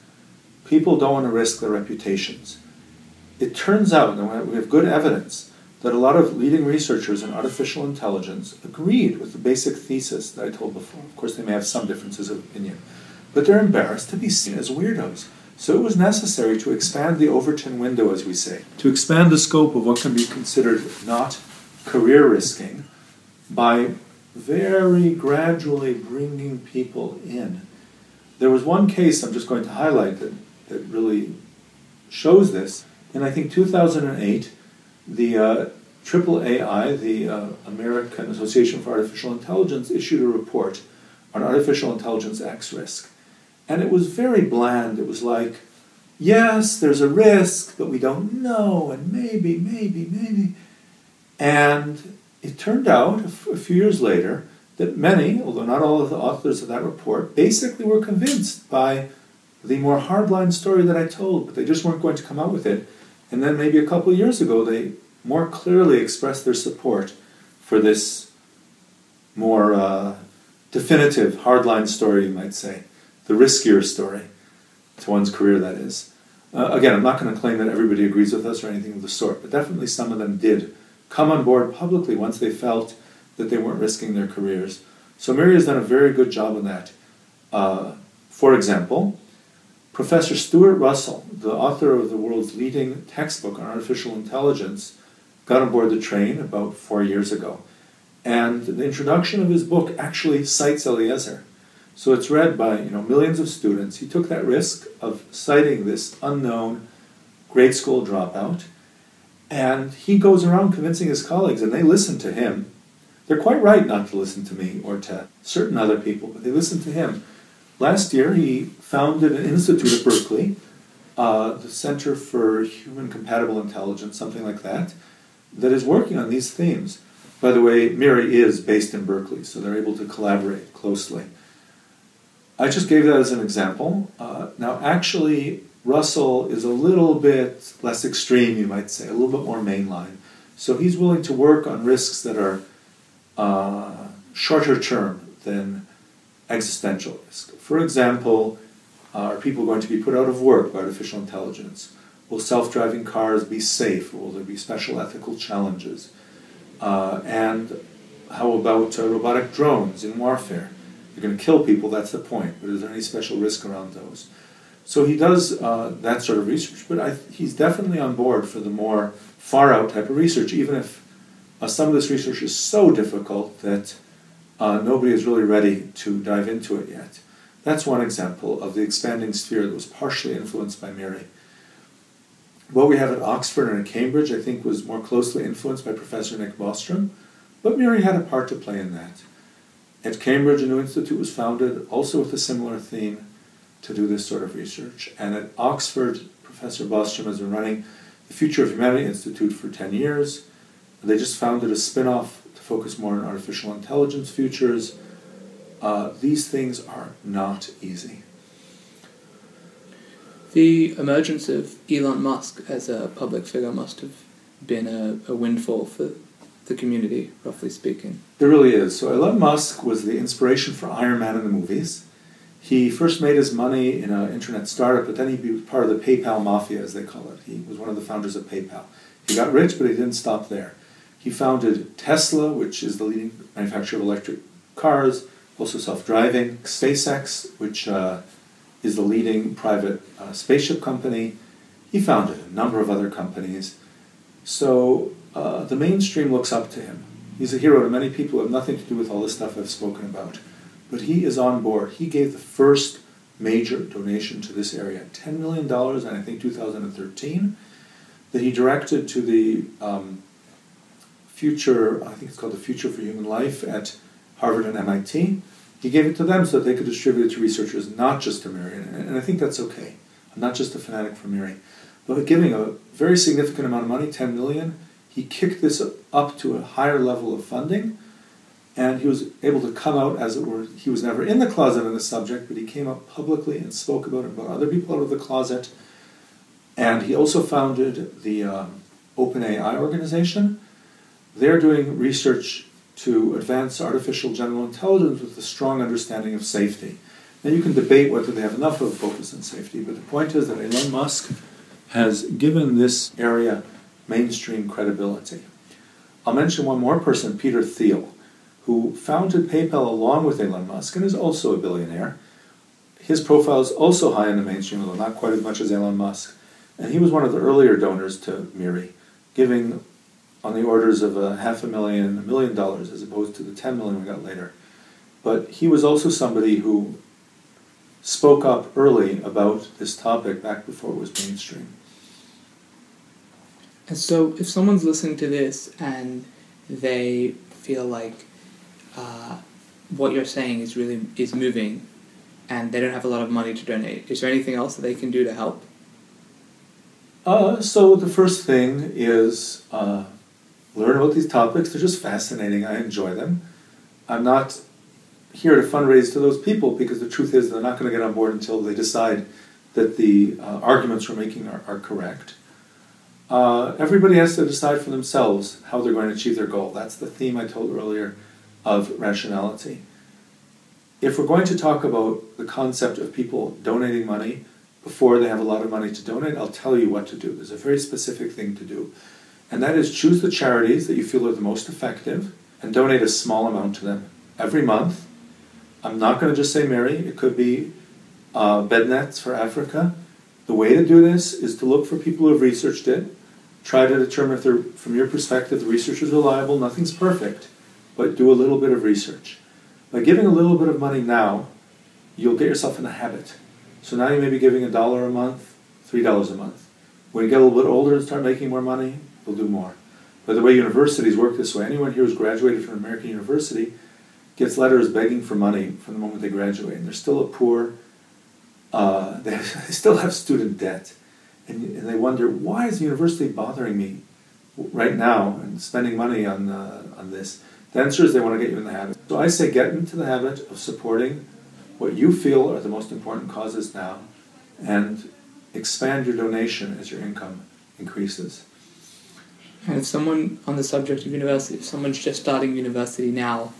people don't want to risk their reputations. It turns out, and we have good evidence, that a lot of leading researchers in artificial intelligence agreed with the basic thesis that I told before. Of course, they may have some differences of opinion, but they're embarrassed to be seen as weirdos. So it was necessary to expand the Overton window, as we say, to expand the scope of what can be considered not career risking by very gradually bringing people in. There was one case I'm just going to highlight that, that really shows this. In I think 2008, the uh, AAAI, the uh, American Association for Artificial Intelligence, issued a report on artificial intelligence X risk. And it was very bland. It was like, yes, there's a risk, but we don't know, and maybe, maybe, maybe. And it turned out a, few years later that many, although not all of the authors of that report, basically were convinced by the more hardline story that I told, but they just weren't going to come out with it. And then maybe a couple of years ago, they more clearly expressed their support for this more uh, definitive hardline story, you might say, the riskier story to one's career, that is. Uh, again, I'm not going to claim that everybody agrees with us or anything of the sort, but definitely some of them did come on board publicly once they felt that they weren't risking their careers. So Miri has done a very good job on that. Uh, for example, Professor Stuart Russell, the author of the world's leading textbook on artificial intelligence, got on board the train about four years ago. And the introduction of his book actually cites Eliezer. So it's read by you know millions of students. He took that risk of citing this unknown grade school dropout and he goes around convincing his colleagues, and they listen to him. They're quite right not to listen to me or to certain other people, but they listen to him. Last year, he founded an institute at Berkeley, uh, the Center for Human Compatible Intelligence, something like that, that is working on these themes. By the way, Miri is based in Berkeley, so they're able to collaborate closely. I just gave that as an example. Uh, now, actually, Russell is a little bit less extreme, you might say, a little bit more mainline. So he's willing to work on risks that are uh, shorter term than existential risk. For example, are people going to be put out of work by artificial intelligence? Will self driving cars be safe? Will there be special ethical challenges? Uh, and how about uh, robotic drones in warfare? They're going to kill people, that's the point, but is there any special risk around those? So he does uh, that sort of research, but I, he's definitely on board for the more far out type of research, even if uh, some of this research is so difficult that uh, nobody is really ready to dive into it yet. That's one example of the expanding sphere that was partially influenced by MIRI. What we have at Oxford and at Cambridge, I think, was more closely influenced by Professor Nick Bostrom, but MIRI had a part to play in that. At Cambridge, a new institute was founded, also with a similar theme, to do this sort of research. And at Oxford, Professor Bostrom has been running the Future of Humanity Institute for 10 years. They just founded a spin off to focus more on artificial intelligence futures. Uh, these things are not easy. The emergence of Elon Musk as a public figure must have been a, a windfall for the community, roughly speaking. There really is. So Elon Musk was the inspiration for Iron Man in the movies. He first made his money in an internet startup, but then he was part of the PayPal mafia, as they call it. He was one of the founders of PayPal. He got rich, but he didn't stop there. He founded Tesla, which is the leading manufacturer of electric cars, also self-driving. SpaceX, which uh, is the leading private uh, spaceship company. He founded a number of other companies. So uh, the mainstream looks up to him. He's a hero to many people who have nothing to do with all the stuff I've spoken about. But he is on board. He gave the first major donation to this area $10 million in, I think, 2013, that he directed to the um, future, I think it's called the Future for Human Life at Harvard and MIT. He gave it to them so that they could distribute it to researchers, not just to MIRI. And I think that's okay. I'm not just a fanatic for MIRI. But giving a very significant amount of money, 10 million, he kicked this up to a higher level of funding. And he was able to come out, as it were, he was never in the closet on the subject, but he came out publicly and spoke about it, brought other people out of the closet. And he also founded the um, OpenAI organization. They're doing research to advance artificial general intelligence with a strong understanding of safety. Now, you can debate whether they have enough of a focus on safety, but the point is that Elon Musk has given this area mainstream credibility. I'll mention one more person, Peter Thiel, who founded PayPal along with Elon Musk and is also a billionaire. His profile is also high in the mainstream, although not quite as much as Elon Musk. And he was one of the earlier donors to MIRI, giving on the orders of a half a million, a million dollars, as opposed to the 10 million we got later. But he was also somebody who spoke up early about this topic back before it was mainstream. So, if someone's listening to this and they feel like uh, what you're saying is really is moving, and they don't have a lot of money to donate, is there anything else that they can do to help? Uh, so the first thing is uh, learn about these topics. They're just fascinating. I enjoy them. I'm not here to fundraise to those people because the truth is they're not going to get on board until they decide that the uh, arguments we're making are, are correct. Uh, everybody has to decide for themselves how they're going to achieve their goal. That's the theme I told earlier of rationality. If we're going to talk about the concept of people donating money before they have a lot of money to donate, I'll tell you what to do. There's a very specific thing to do and that is choose the charities that you feel are the most effective and donate a small amount to them every month. I'm not going to just say MIRI, it could be uh, bed nets for Africa. The way to do this is to look for people who have researched it, try to determine if they're, from your perspective, the research is reliable. Nothing's perfect, but do a little bit of research. By giving a little bit of money now, you'll get yourself in a habit. So now you may be giving a dollar a month, three dollars a month. When you get a little bit older and start making more money, you'll do more. By the way, universities work this way. Anyone here who's graduated from American University gets letters begging for money from the moment they graduate. And they're still a poor, uh, they, have, they still have student debt. And, and they wonder, why is the university bothering me right now and spending money on, uh, on this? The answer is they want to get you in the habit. So I say get into the habit of supporting what you feel are the most important causes now and expand your donation as your income increases. And if someone on the subject of university, if someone's just starting university now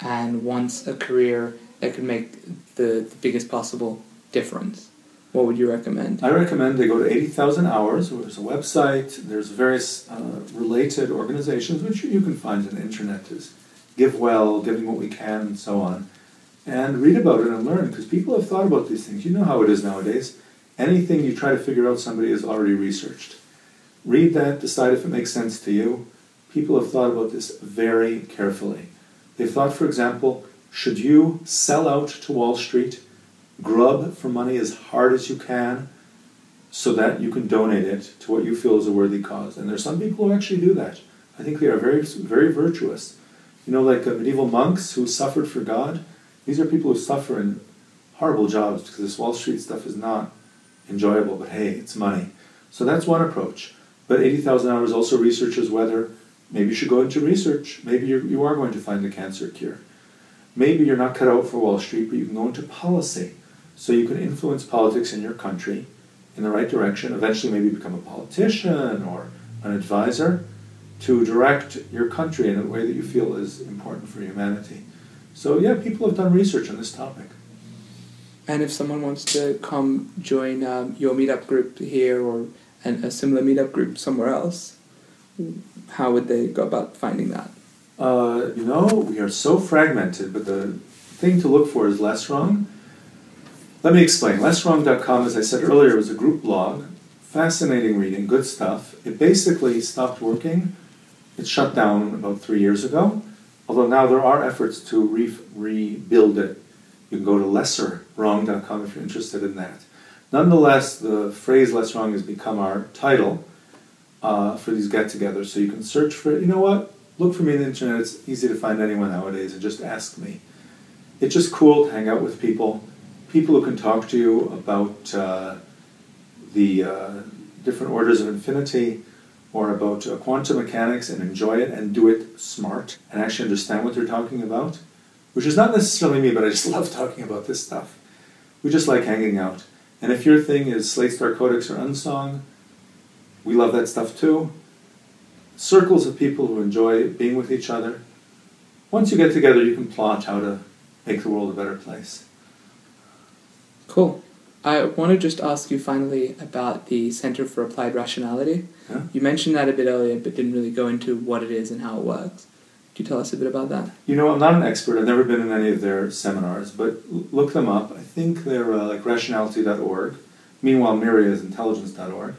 and wants a career that could make the, the biggest possible difference, what would you recommend? I recommend they go to 80,000 Hours. There's a website, there's various uh, related organizations, which you can find on the internet as Give Well, Giving What We Can, and so on. And read about it and learn, because people have thought about these things. You know how it is nowadays. Anything you try to figure out, somebody has already researched. Read that, decide if it makes sense to you. People have thought about this very carefully. They've thought, for example, should you sell out to Wall Street, grub for money as hard as you can, so that you can donate it to what you feel is a worthy cause? And there's some people who actually do that. I think they are very, very virtuous. You know, like uh, medieval monks who suffered for God. These are people who suffer in horrible jobs because this Wall Street stuff is not enjoyable, but hey, it's money. So that's one approach. But 80,000 hours also researches whether maybe you should go into research. Maybe you're, you are going to find the cancer cure. Maybe you're not cut out for Wall Street, but you can go into policy. So you can influence politics in your country in the right direction, eventually maybe become a politician or an advisor to direct your country in a way that you feel is important for humanity. So yeah, people have done research on this topic. And if someone wants to come join um, your meetup group here or an, a similar meetup group somewhere else, how would they go about finding that? Uh, you know, we are so fragmented, but the thing to look for is Less Wrong. Let me explain. LessWrong.com, as I said earlier, was a group blog. Fascinating reading, good stuff. It basically stopped working. It shut down about three years ago, although now there are efforts to re- rebuild it. You can go to lesserwrong.com if you're interested in that. Nonetheless, the phrase less wrong has become our title uh, for these get togethers. So you can search for it. You know what? Look for me on the internet. It's easy to find anyone nowadays and just ask me. It's just cool to hang out with people, people who can talk to you about uh, the uh, different orders of infinity or about uh, quantum mechanics and enjoy it and do it smart and actually understand what they're talking about, which is not necessarily me, but I just love talking about this stuff. We just like hanging out. And if your thing is Slate Star Codex or Unsong, we love that stuff too. Circles of people who enjoy being with each other. Once you get together, you can plot how to make the world a better place. Cool. I want to just ask you finally about the Center for Applied Rationality. Yeah. You mentioned that a bit earlier, but didn't really go into what it is and how it works. Could you tell us a bit about that? You know, I'm not an expert. I've never been in any of their seminars, but look them up. I think they're uh, like rationality.org. Meanwhile, Miria is intelligence.org.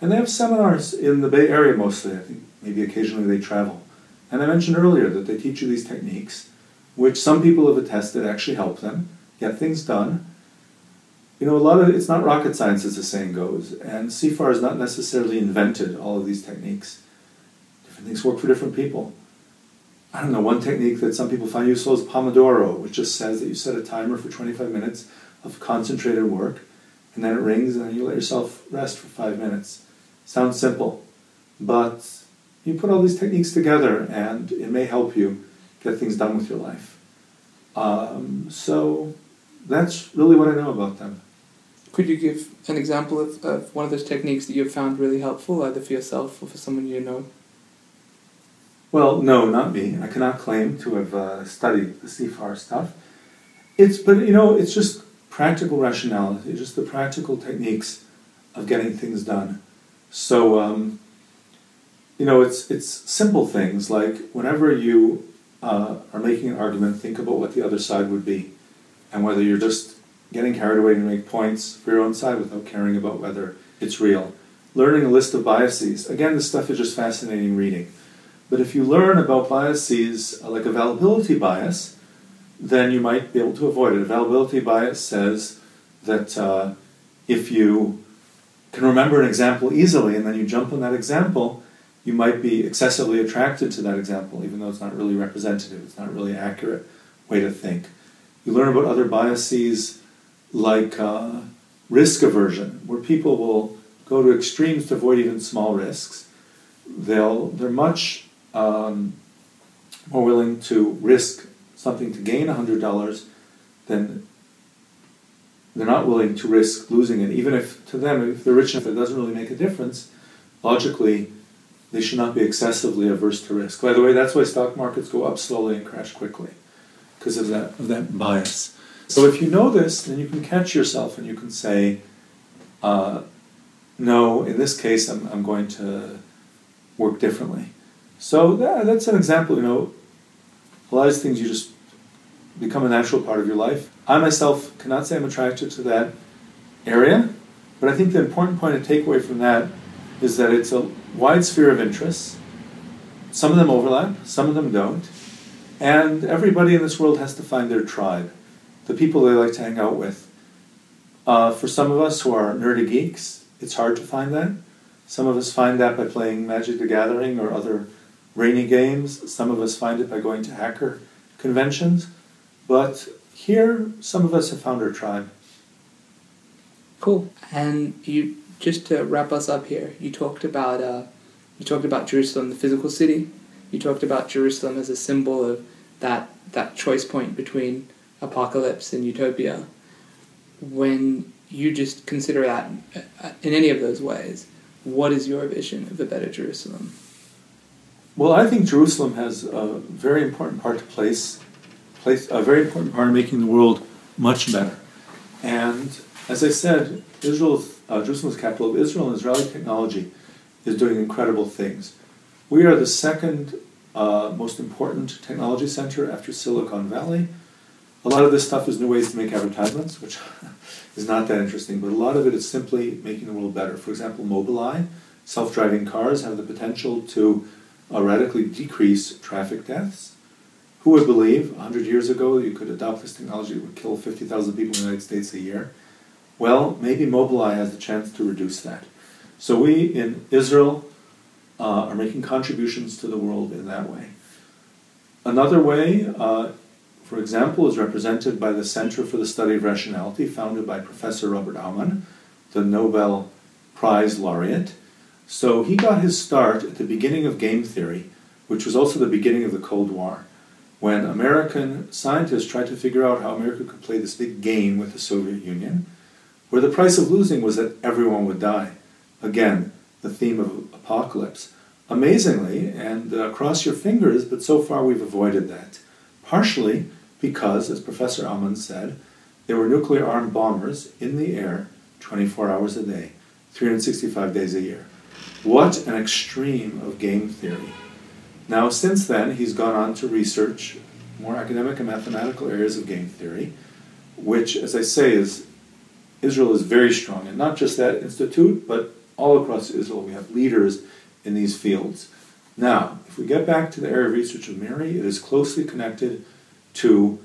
And they have seminars in the Bay Area mostly. I think maybe occasionally they travel. And I mentioned earlier that they teach you these techniques, which some people have attested actually help them get things done. You know, a lot of it's not rocket science, as the saying goes, and CFAR has not necessarily invented all of these techniques. Different things work for different people. I don't know, one technique that some people find useful is Pomodoro, which just says that you set a timer for 25 minutes of concentrated work, and then it rings, and then you let yourself rest for five minutes. Sounds simple, but you put all these techniques together, and it may help you get things done with your life. Um, so that's really what I know about them. Could you give an example of, of one of those techniques that you've found really helpful, either for yourself or for someone you know? Well, no, not me. I cannot claim to have uh, studied the CFAR stuff. It's, but you know, it's just practical rationality, just the practical techniques of getting things done. So, um, you know, it's it's simple things like whenever you uh, are making an argument, think about what the other side would be, and whether you're just getting carried away to make points for your own side without caring about whether it's real. Learning a list of biases. Again, this stuff is just fascinating reading. But if you learn about biases uh, like availability bias, then you might be able to avoid it. Availability bias says that uh, if you can remember an example easily and then you jump on that example, you might be excessively attracted to that example, even though it's not really representative, it's not really accurate way to think. You learn about other biases like uh, risk aversion, where people will go to extremes to avoid even small risks. They'll, they're much um, more willing to risk something to gain $100 than they're not willing to risk losing it. Even if to them, if they're rich enough, it doesn't really make a difference. Logically, they should not be excessively averse to risk. By the way, that's why stock markets go up slowly and crash quickly, because of that, of that bias. So if you know this, then you can catch yourself and you can say, uh, no, in this case, I'm, I'm going to work differently. So yeah, that's an example, you know, a lot of things you just become a natural part of your life. I myself cannot say I'm attracted to that area, but I think the important point to take away from that is that it's a wide sphere of interests. Some of them overlap, some of them don't. And everybody in this world has to find their tribe, the people they like to hang out with. Uh, for some of us who are nerdy geeks, it's hard to find that. Some of us find that by playing Magic the Gathering or other rainy games. Some of us find it by going to hacker conventions. But here, some of us have found our tribe. Cool. And you just to wrap us up here, you talked about uh, you talked about Jerusalem, the physical city. You talked about Jerusalem as a symbol of that that choice point between apocalypse and utopia. When you just consider that uh, in any of those ways, what is your vision of a better Jerusalem? Well, I think Jerusalem has a very important part to place, place a very important part in making the world much better. And as I said, Israel, uh, Jerusalem's capital of Israel, and Israeli technology is doing incredible things. We are the second uh, most important technology center after Silicon Valley. A lot of this stuff is new ways to make advertisements, which is not that interesting, but a lot of it is simply making the world better. For example, Mobileye, self driving cars, have the potential to uh, radically decrease traffic deaths. Who would believe 100 years ago you could adopt this technology that would kill 50,000 people in the United States a year? Well, maybe Mobileye has the chance to reduce that. So we in Israel uh, are making contributions to the world in that way. Another way, uh, for example, is represented by the Center for the Study of Rationality, founded by Professor Robert Aumann, the Nobel Prize laureate. So he got his start at the beginning of game theory, which was also the beginning of the Cold War, when American scientists tried to figure out how America could play this big game with the Soviet Union, where the price of losing was that everyone would die. Again, the theme of apocalypse. Amazingly, and uh, cross your fingers, but so far we've avoided that. Partially because, as Professor Aumann said, there were nuclear armed bombers in the air 24 hours a day, 365 days a year. What an extreme of game theory. Now, since then, he's gone on to research more academic and mathematical areas of game theory, which, as I say, is Israel is very strong, and not just that institute, but all across Israel. We have leaders in these fields. Now, if we get back to the area of research of MIRI, it is closely connected to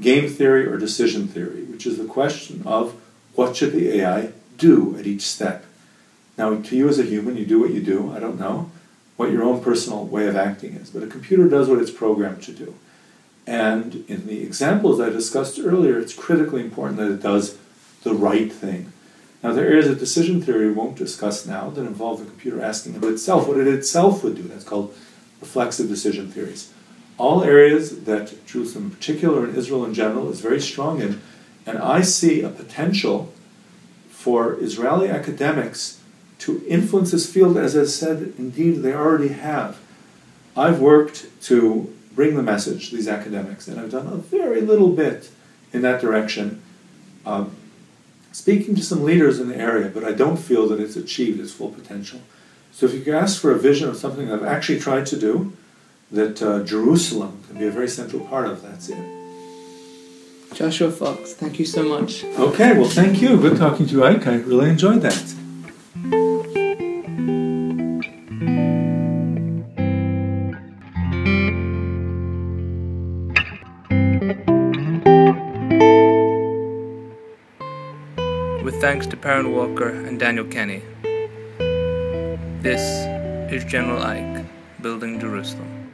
game theory or decision theory, which is the question of what should the AI do at each step. Now, to you as a human, you do what you do. I don't know what your own personal way of acting is, but a computer does what it's programmed to do. And in the examples I discussed earlier, it's critically important that it does the right thing. Now, there is a decision theory we won't discuss now that involves the computer asking of itself what it itself would do. That's called reflexive decision theories. All areas that Jerusalem in particular and Israel in general is very strong in, and I see a potential for Israeli academics to influence this field, as I said, indeed they already have. I've worked to bring the message to these academics, and I've done a very little bit in that direction, um, speaking to some leaders in the area, but I don't feel that it's achieved its full potential. So if you could ask for a vision of something I've actually tried to do, that uh, Jerusalem can be a very central part of, that's it. Joshua Fox, thank you so much. Okay, well, thank you. Good talking to you, Ike. I really enjoyed that. With thanks to Perrin Walker and Daniel Kenny. This is General Ike, Building Jerusalem.